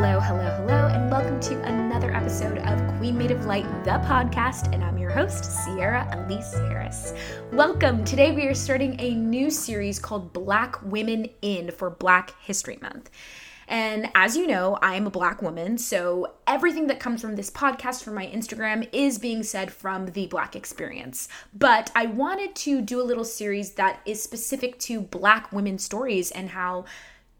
Hello, hello, hello, and welcome to another episode of Queen Made of Light, the podcast. And I'm your host, Ciara Alyse Harris. Welcome. Today we are starting a new series called Black Women In for Black History Month. And as you know, I'm a black woman, so everything that comes from this podcast, from my Instagram, is being said from the black experience. But I wanted to do a little series that is specific to black women's stories and how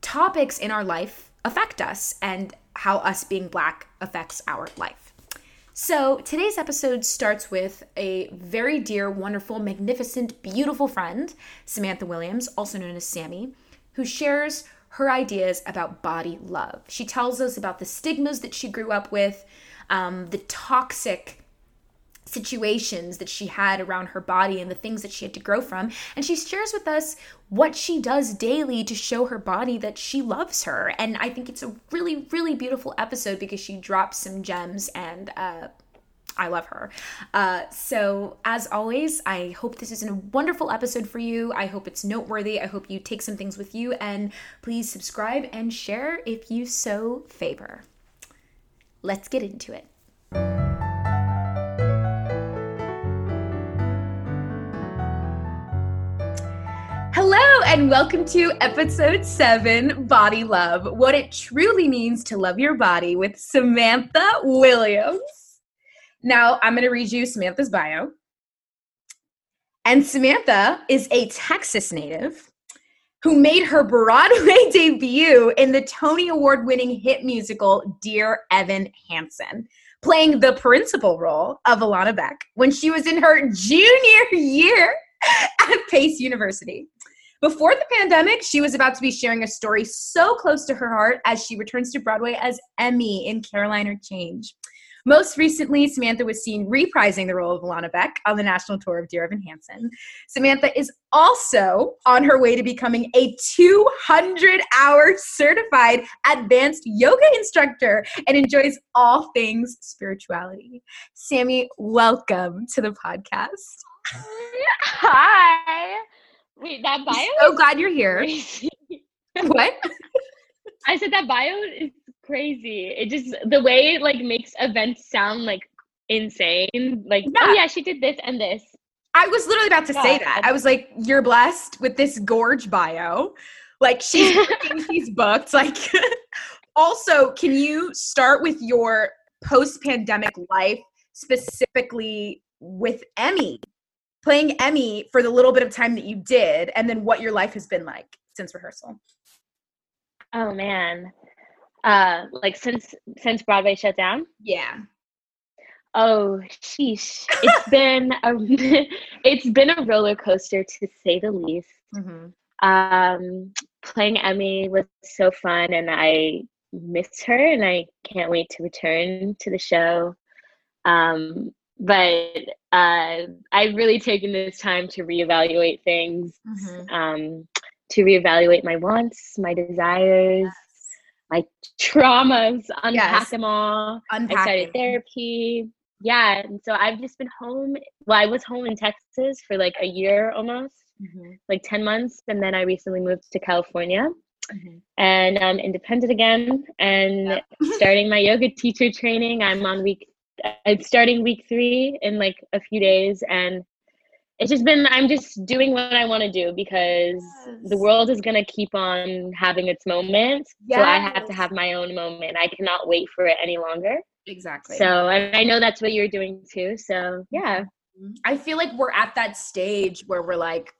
topics in our life affect us and how us being black affects our life. So, today's episode starts with a very dear, wonderful, magnificent, beautiful friend, Samantha Williams, also known as Sammy, who shares her ideas about body love. She tells us about the stigmas that she grew up with, um, the toxic situations that she had around her body and the things that she had to grow from. And she shares with us what she does daily to show her body that she loves her. And I think it's a really, really beautiful episode because she drops some gems and, uh, I love her. Uh, so, as always, I hope this is a wonderful episode for you. I hope it's noteworthy. I hope you take some things with you. And please subscribe and share if you so favor. Let's get into it. And welcome to episode seven Body Love What It Truly Means to Love Your Body with Samantha Williams. Now, I'm going to read you Samantha's bio. And Samantha is a Texas native who made her Broadway debut in the Tony Award winning hit musical Dear Evan Hansen, playing the principal role of Alana Beck when she was in her junior year at Pace University. Before the pandemic, she was about to be sharing a story so close to her heart as she returns to Broadway as Emmie in Caroline, or Change. Most recently, Samantha was seen reprising the role of Alana Beck on the national tour of Dear Evan Hansen. Samantha is also on her way to becoming a 200 hour certified advanced yoga instructor and enjoys all things spirituality. Sammy, welcome to the podcast. Hi. Wait, that bio? So glad you're here. what? I said that bio is crazy. It just the way it like makes events sound like insane. Like, oh, yeah. oh yeah, she did this and this. I was literally about to yeah. say that. I was like, you're blessed with this gorge bio. Like she's she's booked. Like also, can you start with your post-pandemic life specifically with Emmie? Playing Emmie for the little bit of time that you did, and then what your life has been like since rehearsal. Oh man, uh, like since since Broadway shut down. Yeah. Oh, sheesh! It's been a it's been a roller coaster to say the least. Mm-hmm. Um, playing Emmie was so fun, and I miss her, and I can't wait to return to the show. Um, but uh, I've really taken this time to reevaluate things, mm-hmm. um, to reevaluate my wants, my desires, yes. my traumas, unpack yes. them all. Unpacking. I started therapy. Yeah, and so I've just been home. Well, I was home in Texas for like a year almost, mm-hmm. like ten months, and then I recently moved to California. Mm-hmm. And I'm independent again and starting my yoga teacher training. I'm on week it's starting week three in like a few days and it's just been i'm just doing what i want to do because yes. the world is to keep on having its moment yes. so i have to have my own moment. I cannot wait for it any longer. Exactly. So and i know that's what you're doing too so yeah. Mm-hmm. I feel like we're at that stage where we're like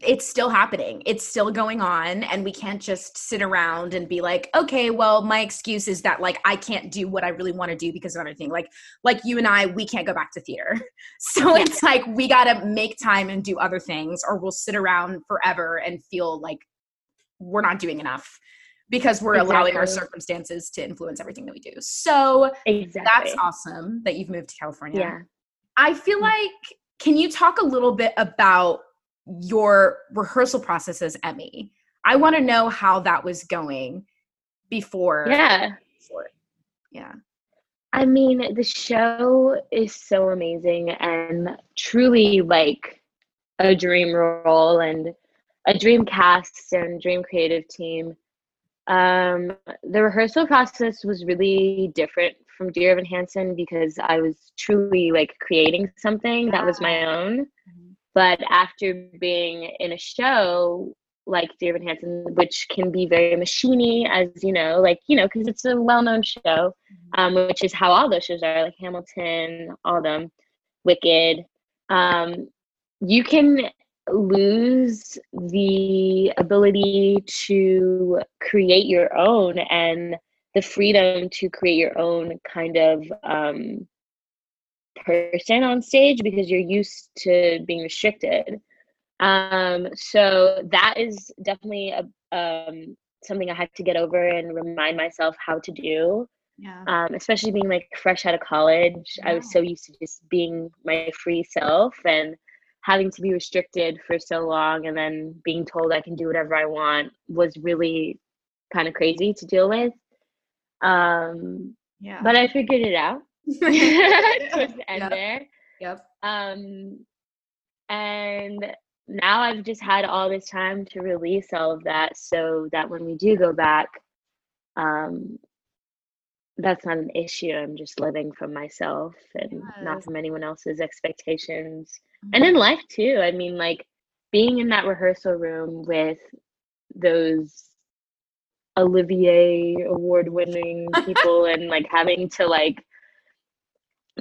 it's still happening. It's still going on. And we can't just sit around and be like, okay, well, my excuse is that like I can't do what I really want to do because of other thing. Like, like you and I, we can't go back to theater. So it's like we gotta make time and do other things, or we'll sit around forever and feel like we're not doing enough because we're exactly. allowing our circumstances to influence everything that we do. So exactly. that's awesome that you've moved to California. Yeah. I feel like can you talk a little bit about your rehearsal process as Emmie. I want to know how that was going before. Yeah. Before. Yeah. I mean, the show is so amazing and truly like a dream role and a dream cast and dream creative team. Um, the rehearsal process was really different from Dear Evan Hansen because I was truly like creating something that was my own. But after being in a show like Dear Evan Hansen, which can be very machiney, as you know, like you know, because it's a well-known show, mm-hmm. um, which is how all those shows are, like Hamilton, all them, Wicked. Um, you can lose the ability to create your own and the freedom to create your own kind of um, person on stage because you're used to being restricted. Um, so that is definitely a, um, something I had to get over and remind myself how to do. Yeah. Um, especially being like fresh out of college, yeah. I was so used to just being my free self and having to be restricted for so long and then being told I can do whatever I want was really kind of crazy to deal with. Um, yeah. But I figured it out towards the end yep. there. Yep. Um, and now I've just had all this time to release all of that so that when we do go back, um, that's not an issue. I'm just living from myself and yes. not from anyone else's expectations. Mm-hmm. And in life too. I mean, like being in that rehearsal room with those Olivier award winning people and like having to like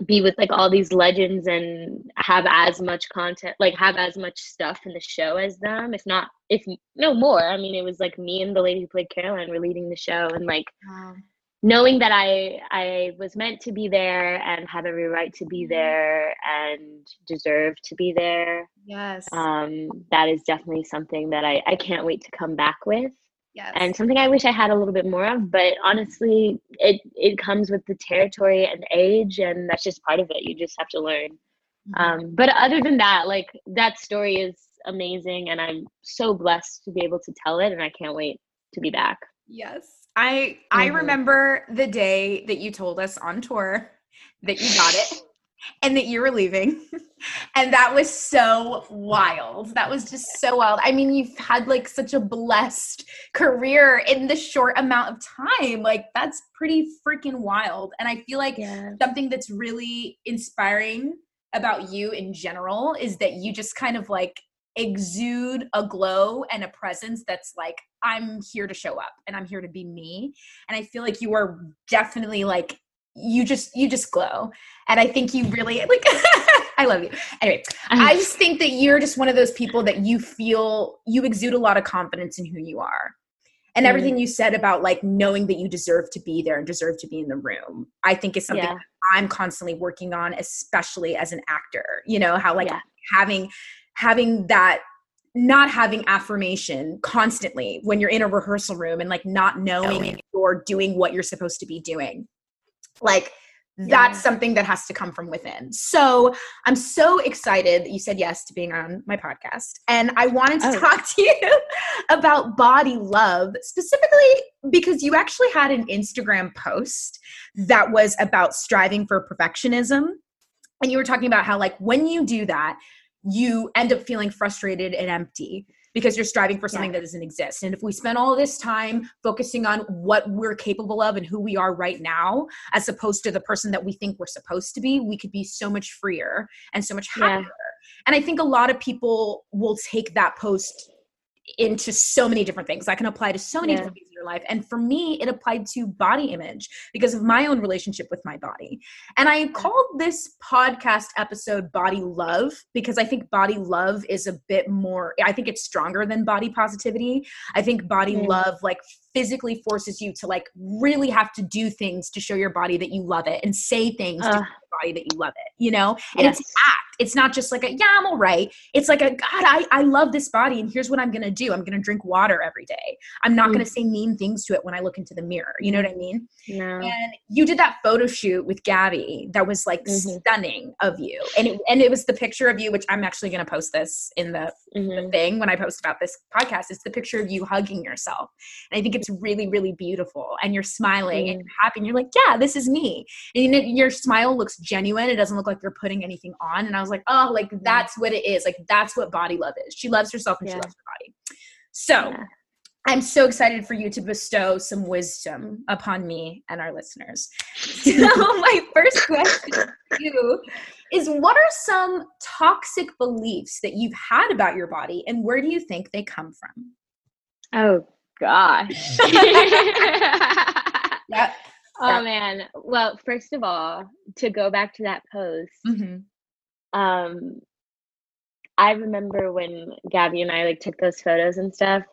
be with like all these legends and have as much content like have as much stuff in the show as them if not if no more i mean it was like me and the lady who played caroline were leading the show and like wow. knowing that i i was meant to be there and have every right to be mm-hmm. there and deserve to be there yes um that is definitely something that i i can't wait to come back with Yes. And something I wish I had a little bit more of, but honestly, it it comes with the territory and age, and that's just part of it. You just have to learn. Mm-hmm. Um, but other than that, like that story is amazing, and I'm so blessed to be able to tell it, and I can't wait to be back. Yes, I I mm-hmm. remember the day that you told us on tour that you got it and that you were leaving. and that was so wild. That was just so wild. I mean, you've had like such a blessed career in the short amount of time. Like, that's pretty freaking wild. And I feel like yeah. something that's really inspiring about you in general is that you just kind of like exude a glow and a presence that's like I'm here to show up and I'm here to be me and I feel like you are definitely like you just you just glow. And i think you really like i love you. Anyway i just think that you're just one of those people that you feel you exude a lot of confidence in who you are. And mm. everything you said about like knowing that you deserve to be there and deserve to be in the room i think is something yeah. i'm constantly working on especially as an actor. You know how like yeah. having having that not having affirmation constantly when you're in a rehearsal room and like not knowing you're doing what you're supposed to be doing like that's yeah. something that has to come from within. So I'm so excited that you said yes to being on my podcast. And I wanted to oh. talk to you about body love, specifically because you actually had an Instagram post that was about striving for perfectionism. And you were talking about how, like, when you do that, you end up feeling frustrated and empty because you're striving for something yeah. that doesn't exist. And if we spend all this time focusing on what we're capable of and who we are right now, as opposed to the person that we think we're supposed to be, we could be so much freer and so much happier. Yeah. And I think a lot of people will take that post into so many different things. I can apply to so many yeah. different things in your life. And for me, it applied to body image because of my own relationship with my body. And I called this podcast episode Body Love because I think body love is a bit more, I think it's stronger than body positivity. I think body mm. love like physically forces you to like really have to do things to show your body that you love it and say things uh, body that you love it, you know? And yes. it's act. It's not just like a, yeah, I'm all right. It's like a, God, I, I love this body and here's what I'm going to do. I'm going to drink water every day. I'm not mm. going to say mean things to it when I look into the mirror. You know what I mean? No. And you did that photo shoot with Gabby that was like mm-hmm. stunning of you. And it, and it was the picture of you, which I'm actually going to post this in the, mm-hmm. the thing when I post about this podcast. It's the picture of you hugging yourself. And I think it's really, really beautiful. And you're smiling mm. and you're happy and you're like, yeah, this is me. And your smile looks genuine. It doesn't look like you're putting anything on. And I was like, oh, like that's what it is. Like that's what body love is. She loves herself and yeah. she loves her body. So yeah. I'm so excited for you to bestow some wisdom upon me and our listeners. So, my first question to you is what are some toxic beliefs that you've had about your body and where do you think they come from? Oh, gosh. yep. Oh, man. Well, first of all, to go back to that post, mm-hmm. um, I remember when Gabby and I like took those photos and stuff.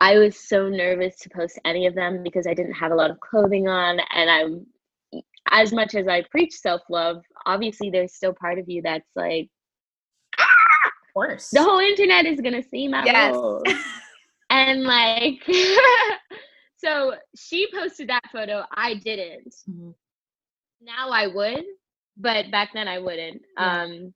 I was so nervous to post any of them because I didn't have a lot of clothing on. And I'm, as much as I preach self love, obviously there's still part of you that's like, ah! of course. The whole internet is going to see my yes. and like, so she posted that photo. I didn't. Mm-hmm. Now I would, but back then I wouldn't. Yeah. Um,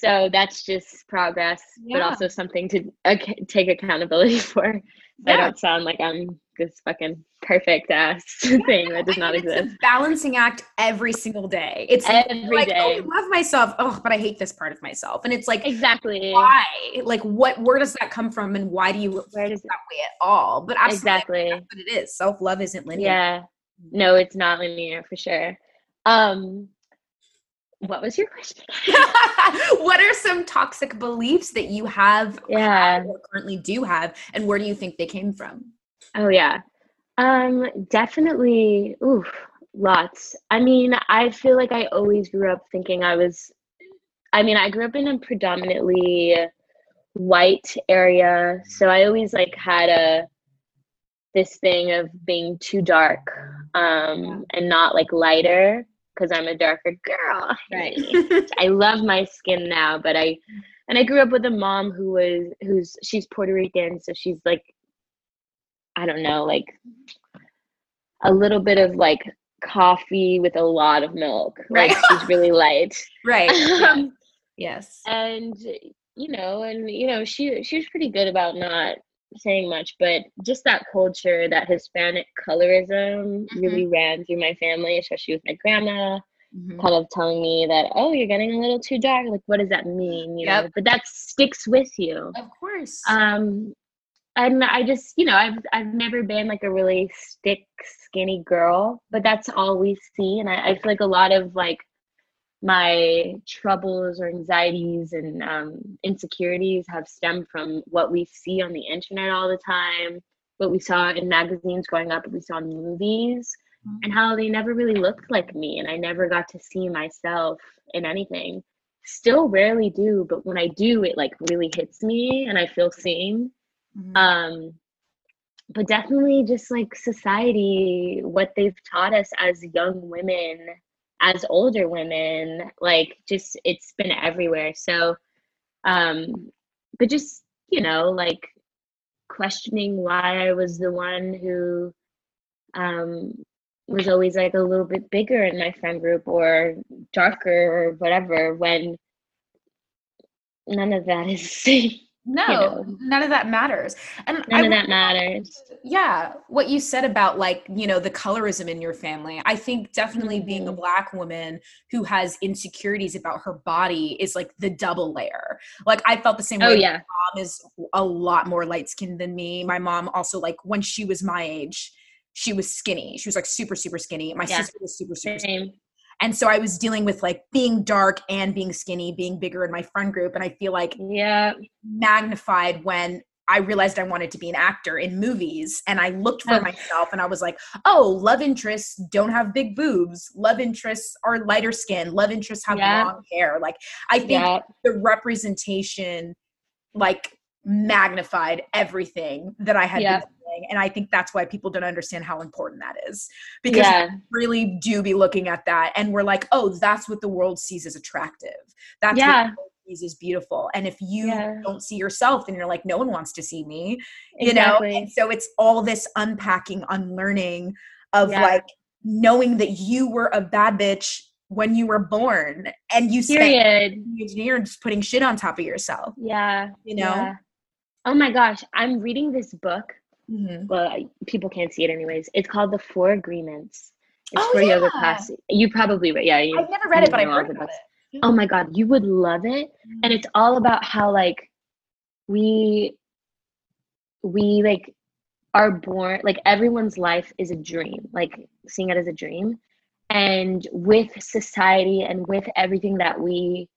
so that's just progress yeah. but also something to uh, take accountability for. Yeah. i don't sound like i'm this fucking perfect ass thing that does not exist. balancing act every single day. It's every like, day. Oh, I love myself. Oh but i hate this part of myself. And it's like exactly. why? Like what where does that come from? And why do you where does that way at all? But exactly. what it is. Self-love isn't linear. Yeah. No it's not linear for sure. Um what was your question? what are some toxic beliefs that you have yeah. or currently do have and where do you think they came from? Oh yeah. Um definitely oof lots. I mean, I feel like I always grew up thinking I was I mean, I grew up in a predominantly white area, so I always like had a this thing of being too dark um and not like lighter because I'm a darker girl. Right. I love my skin now, but I and I grew up with a mom who was who's she's Puerto Rican, so she's like I don't know, like a little bit of like coffee with a lot of milk. Right. Like she's really light. right. um, yes. And you know, and you know, she she was pretty good about not saying much, but just that culture, that Hispanic colorism mm-hmm. really ran through my family, especially with my grandma. Mm-hmm. Kind of telling me that, oh, you're getting a little too dark. Like, what does that mean? You yep. know, but that sticks with you. Of course. Um, and I just, you know, I've I've never been like a really stick skinny girl, but that's all we see. And I, I feel like a lot of like my troubles or anxieties and um, insecurities have stemmed from what we see on the internet all the time, what we saw in magazines growing up, what we saw in movies, mm-hmm. and how they never really looked like me. And I never got to see myself in anything. Still rarely do, but when I do, it like really hits me and I feel seen. Mm-hmm. Um, but definitely just like society, what they've taught us as young women as older women like just it's been everywhere. So um but just you know like questioning why i was the one who um was always like a little bit bigger in my friend group or darker or whatever when none of that is no you know. none of that matters and none I, of that matters yeah what you said about like you know the colorism in your family i think definitely mm-hmm. being a mm-hmm. black woman who has insecurities about her body is like the double layer like i felt the same oh, way yeah my mom is a lot more light skinned than me my mom also like when she was my age she was skinny she was like super super skinny my yeah. sister was super super same. skinny and so I was dealing with like being dark and being skinny, being bigger in my friend group. And I feel like yeah, magnified when I realized I wanted to be an actor in movies and I looked for myself and I was like, oh, love interests don't have big boobs. Love interests are lighter skin. Love interests have yeah. long hair. Like I think yeah. the representation like magnified everything that I had yeah and i think that's why people don't understand how important that is because yeah. really do be looking at that and we're like oh that's what the world sees as attractive that's yeah. what sees as beautiful and if you yeah. don't see yourself then you're like no one wants to see me you exactly. know and so it's all this unpacking unlearning of yeah. like knowing that you were a bad bitch when you were born and you Period. you're just putting shit on top of yourself yeah you know yeah. oh my gosh i'm reading this book Mm-hmm. Well, people can't see it anyways. It's called the Four Agreements. It's oh, for yeah. yoga class. You probably yeah. You, I've never read it, but I've heard about it. Oh my god, you would love it. Mm-hmm. And it's all about how like we we like are born like everyone's life is a dream, like seeing it as a dream. And with society and with everything that we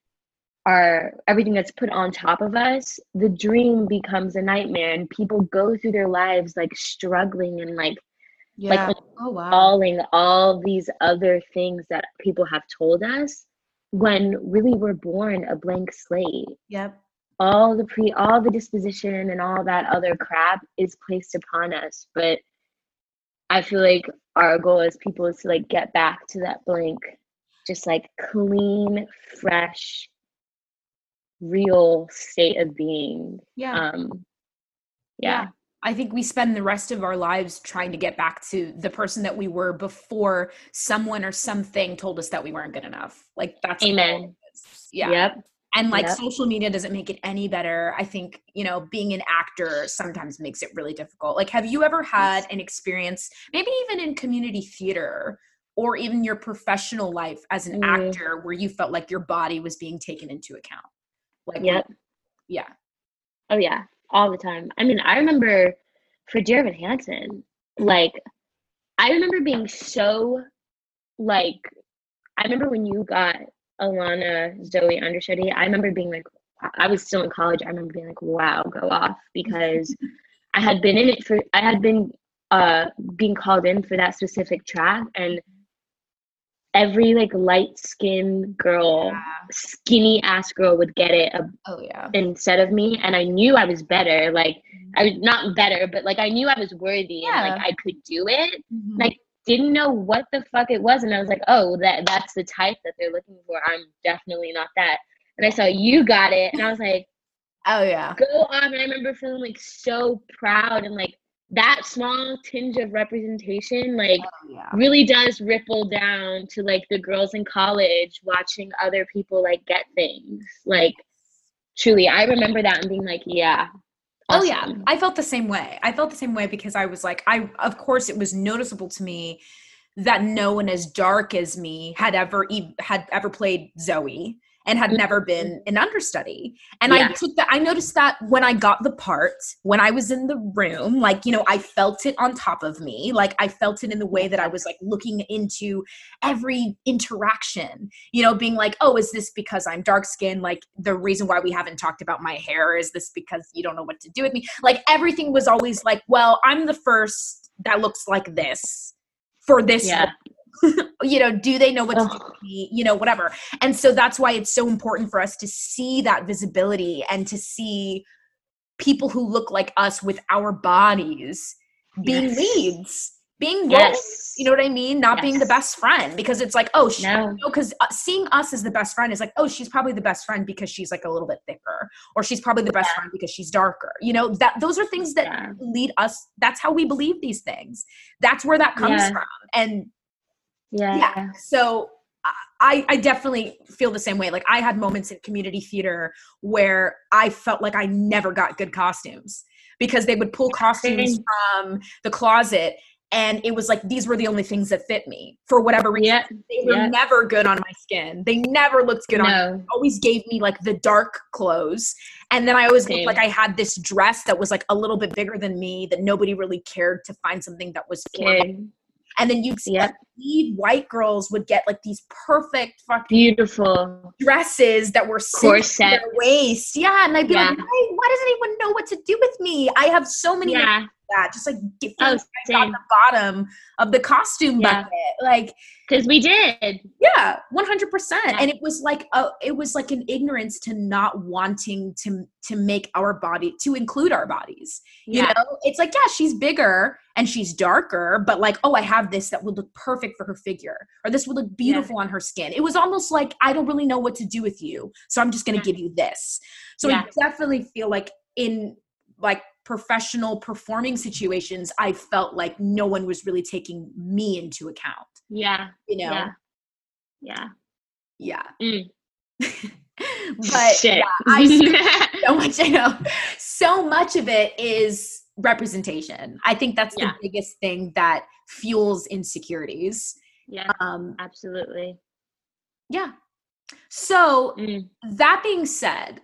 are everything that's put on top of us, the dream becomes a nightmare and people go through their lives like struggling and like yeah. like oh, wow. falling all these other things that people have told us when really we're born a blank slate. Yep. All the pre all the disposition and all that other crap is placed upon us. But I feel like our goal as people is to like get back to that blank, just like clean, fresh, real state of being. Yeah. Um yeah. yeah. I think we spend the rest of our lives trying to get back to the person that we were before someone or something told us that we weren't good enough. Like that's Amen. Yeah. Yep. And like yep. social media doesn't make it any better. I think, you know, being an actor sometimes makes it really difficult. Like, have you ever had an experience, maybe even in community theater or even your professional life as an mm. actor, where you felt like your body was being taken into account? Like, yep. yeah. Oh, yeah all the time. I mean, I remember for Dear Evan Hansen, like I remember being so like I remember when you got Alana Zoe understudy, I remember being like I was still in college. I remember being like, wow, go off because I had been in it for I had been uh being called in for that specific track and every like light skinned girl, yeah. skinny ass girl would get it. A, oh yeah. Instead of me, and I knew I was better. Like mm-hmm. I was not better, but like I knew I was worthy yeah. and like I could do it. Mm-hmm. Like didn't know what the fuck it was, and I was like, oh, that that's the type that they're looking for. I'm definitely not that. And I saw you got it, and I was like, oh yeah, go on. And I remember feeling like so proud and like that small tinge of representation like oh, yeah. really does ripple down to like the girls in college watching other people like get things. Like truly i remember that and being like yeah awesome. oh yeah. i felt the same way. I felt the same way because i was like i of course it was noticeable to me that no one as dark as me had ever had ever played zoe and had never been mm-hmm. an understudy. And yeah. I took that, I noticed that when I got the part, when I was in the room, like, you know, I felt it on top of me. Like, I felt it in the way that I was like looking into every interaction, you know, being like, oh, is this because I'm dark skinned? Like, the reason why we haven't talked about my hair is this because you don't know what to do with me? Like, everything was always like, well, I'm the first that looks like this for this yeah. you know, do they know what to do? You know, whatever. And so that's why it's so important for us to see that visibility and to see people who look like us with our bodies being yes. leads, being yes. roles. You know what I mean? Not yes. being the best friend because it's like, oh, no, because no, uh, seeing us as the best friend is like, oh, she's probably the best friend because she's like a little bit thicker, or she's probably the best friend because she's darker. You know that those are things that yeah. lead us. That's how we believe these things. That's where that comes yeah. from, and yeah. Yeah. So uh, I, I definitely feel the same way. Like I had moments in community theater where I felt like I never got good costumes because they would pull costumes from the closet and it was like these were the only things that fit me for whatever reason. Yeah. They were yeah. never good on my skin. They never looked good no. on me. Always gave me like the dark clothes. And then I always Same. looked like I had this dress that was like a little bit bigger than me that nobody really cared to find something that was for and then you'd see yep. like, white girls would get like these perfect fucking beautiful dresses that were corset their waist. Yeah, and I'd be yeah. like, why doesn't anyone know what to do with me? I have so many yeah. that just like get oh, on the bottom of the costume yeah. bucket, like because we did. Yeah, one hundred percent. And it was like a, it was like an ignorance to not wanting to to make our body to include our bodies. You know, it's like yeah, she's bigger and she's darker, but like oh, I have this that would look perfect for her figure, or this would look beautiful yeah. on her skin. It was almost like I don't really know what to do with you, so I'm just going to yeah. give you this. So I definitely feel like in like professional performing situations, I felt like no one was really taking me into account. Yeah. You know? Yeah. Yeah. yeah. Mm. but yeah, I so much I know. So much of it is representation. I think that's yeah. the biggest thing that fuels insecurities. Yeah. Um absolutely. Yeah. So mm. that being said,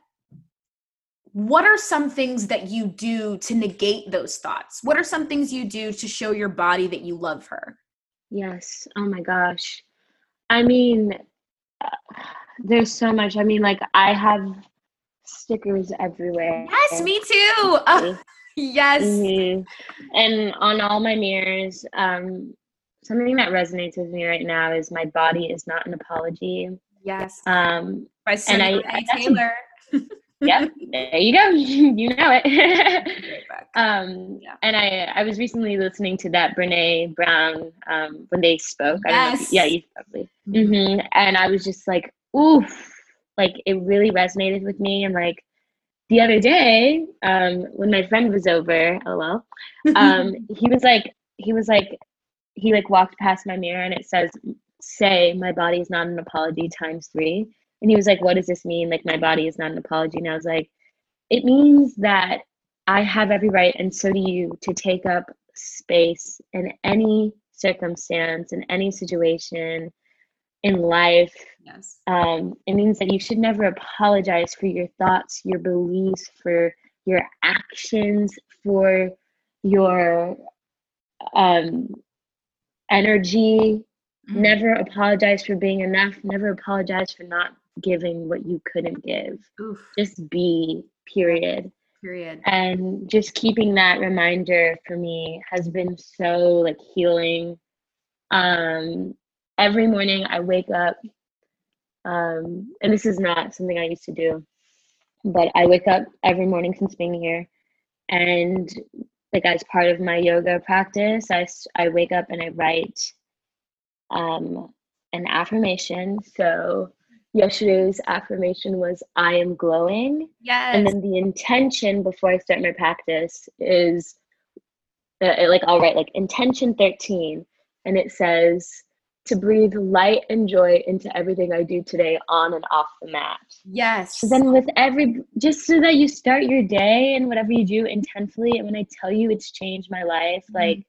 what are some things that you do to negate those thoughts? What are some things you do to show your body that you love her? Yes. Oh my gosh. I mean, uh, there's so much. I mean, like, I have stickers everywhere. Yes, me too. Uh, yes. Mm-hmm. And on all my mirrors, um, something that resonates with me right now is my body is not an apology. Yes. Um, By and I, I Taylor. yeah, there you go. you know it. um, yeah. And I, I was recently listening to that Brene Brown um, when they spoke. Yes. You, yeah, you probably. Mm-hmm. Mm-hmm. And I was just like, oof, like it really resonated with me. And like the other day, um, when my friend was over, oh well, um, he was like, he was like, he like walked past my mirror and it says, "Say my body is not an apology times three. And he was like, "What does this mean? Like my body is not an apology?" And I was like, "It means that I have every right, and so do you, to take up space in any circumstance, in any situation." In life. Yes. Um, it means that you should never apologize for your thoughts, your beliefs, for your actions, for your um, energy. Mm-hmm. Never apologize for being enough. Never apologize for not giving what you couldn't give. Oof. Just be, period. Period. And just keeping that reminder for me has been so like healing. Um, every morning I wake up, um, and this is not something I used to do, but I wake up every morning since being here, and like as part of my yoga practice, I I wake up and I write um, an affirmation. So yesterday's affirmation was I am glowing. Yes. And then the intention before I start my practice is uh, like I'll write like intention 13 and it says to breathe light and joy into everything I do today on and off the mat. Yes. So then with every just so that you start your day and whatever you do intensely and when I tell you it's changed my life, mm-hmm. like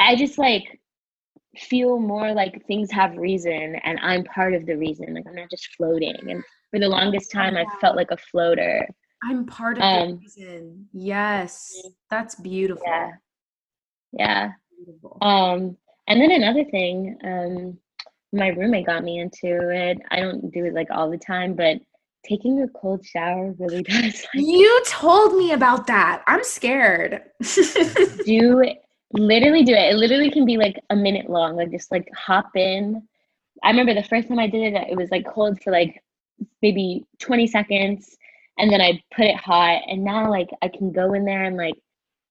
I just like feel more like things have reason and I'm part of the reason. Like I'm not just floating. And for the longest time yeah. I felt like a floater. I'm part of um, the reason. Yes. Mm-hmm. That's beautiful. Yeah. Yeah. Beautiful. Um and then another thing, um, my roommate got me into it. I don't do it like all the time, but taking a cold shower really does. Like, you told me about that. I'm scared. do literally do it. It literally can be like a minute long. Like just like hop in. I remember the first time I did it, it was like cold for like maybe 20 seconds, and then I put it hot. And now like I can go in there and like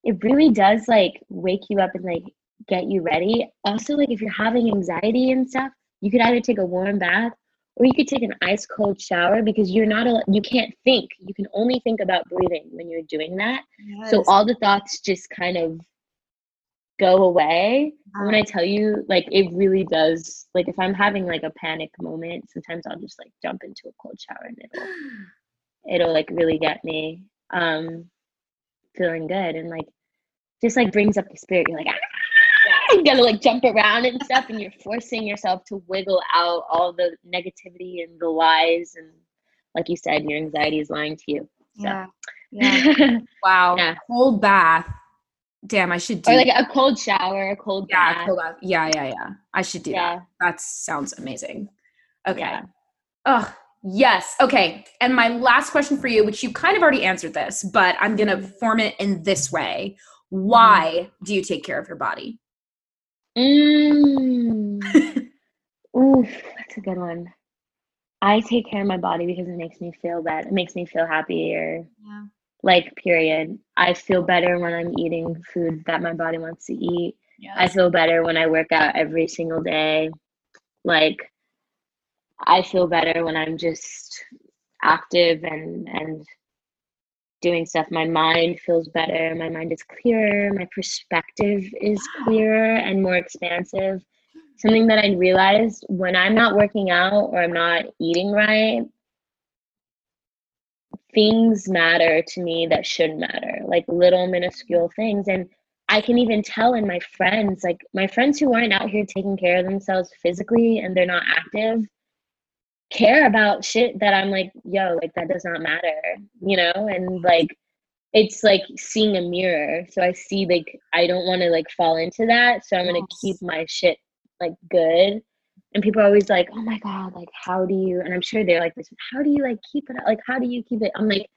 it really does like wake you up and like get you ready. Also, like if you're having anxiety and stuff, you could either take a warm bath or you could take an ice cold shower because you're not a, you can't think. You can only think about breathing when you're doing that. Yes. So all the thoughts just kind of go away. And when I tell you, like it really does. Like if I'm having like a panic moment, sometimes I'll just like jump into a cold shower and it'll it'll like really get me um feeling good and like just like brings up the spirit. You're like, ah! Gotta like jump around and stuff and you're forcing yourself to wiggle out all the negativity and the lies and like you said your anxiety is lying to you so. yeah yeah wow yeah. cold bath damn i should do or like a cold shower a cold yeah bath. cold bath yeah yeah yeah i should do yeah. that that sounds amazing okay yeah. oh yes okay and my last question for you which you kind of already answered this but i'm gonna mm-hmm. form it in this way why mm-hmm. do you take care of your body Mm. Oof, that's a good one. I take care of my body because it makes me feel better. It makes me feel happier. Yeah. Like, period. I feel better when I'm eating food that my body wants to eat. I feel better when I work out every single day. Like, I feel better when I'm just active and and doing stuff, my mind feels better. My mind is clearer. My perspective is clearer and more expansive. Something that I realized when I'm not working out or I'm not eating right, things matter to me that should matter, like little minuscule things. And I can even tell in my friends, like my friends who aren't out here taking care of themselves physically and they're not active, care about shit that I'm like, yo, like that does not matter, you know? And like it's like seeing a mirror. So I see like I don't want to like fall into that. So I'm gonna yes. keep my shit like good. And people are always like, oh my God, like how do you and I'm sure they're like this, how do you like keep it like how do you keep it? I'm like,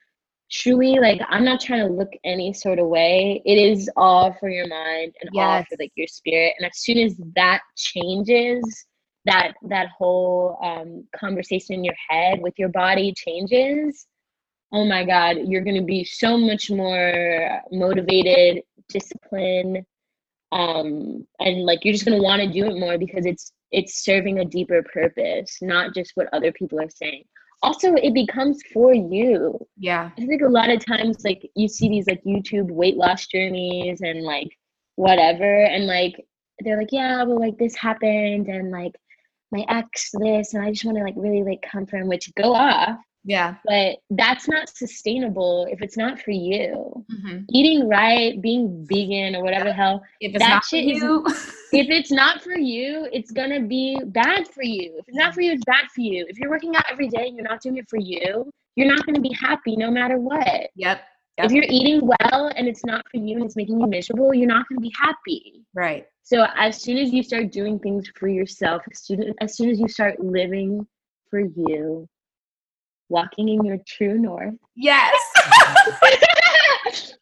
truly like I'm not trying to look any sort of way. It is all for your mind and yes. all for like your spirit. And as soon as that changes, that that whole um, conversation in your head with your body changes oh my god you're going to be so much more motivated disciplined um, and like you're just going to want to do it more because it's it's serving a deeper purpose not just what other people are saying. Also it becomes for you. Yeah. I think a lot of times like you see these like youtube weight loss journeys and like whatever and like they're like yeah well like this happened and like my ex this and I just want to like really like come from which go off. Yeah. But that's not sustainable if it's not for you. Mm-hmm. Eating right, being vegan or whatever the hell. If it's that shit is, if it's not for you, it's gonna be bad for you. If it's not for you, it's bad for you. If you're working out every day and you're not doing it for you, you're not gonna be happy no matter what. Yep. Yep. If you're eating well and it's not for you and it's making you miserable, you're not going to be happy. Right. So as soon as you start doing things for yourself, as soon as, soon as you start living for you, walking in your true north. Yes.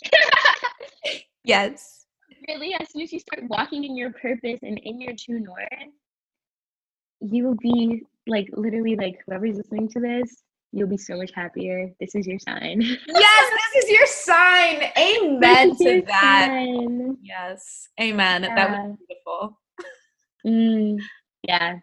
yes. Really, as soon as you start walking in your purpose and in your true north, you will be like literally like whoever's listening to this, you'll be so much happier. This is your sign. yes, this is your sign. Amen to that. Sign. Yes. Amen. Yeah. That was beautiful. Mm, yeah.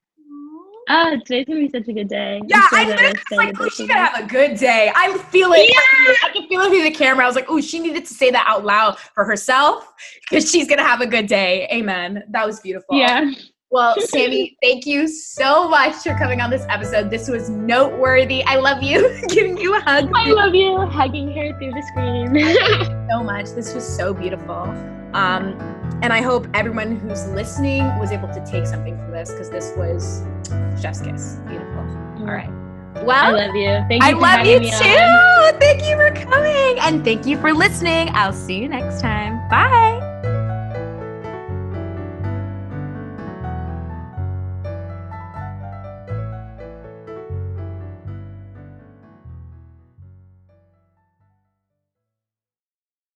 Oh, today's gonna be such a good day. Yeah, I literally was like, oh, she's gonna have a good day. I feel it. Yeah. I can feel it through the camera. I was like, oh, she needed to say that out loud for herself because she's gonna have a good day. Amen. That was beautiful. Yeah. Well, Sammy, thank you so much for coming on this episode. This was noteworthy. I love you. Giving you a hug. I love you. Hugging her through the screen. so much. This was so beautiful. Um, and I hope everyone who's listening was able to take something from this because this was chef's kiss. Beautiful. All right. Well, I love you. Thank you. I love you too. On. Thank you for coming and thank you for listening. I'll see you next time. Bye.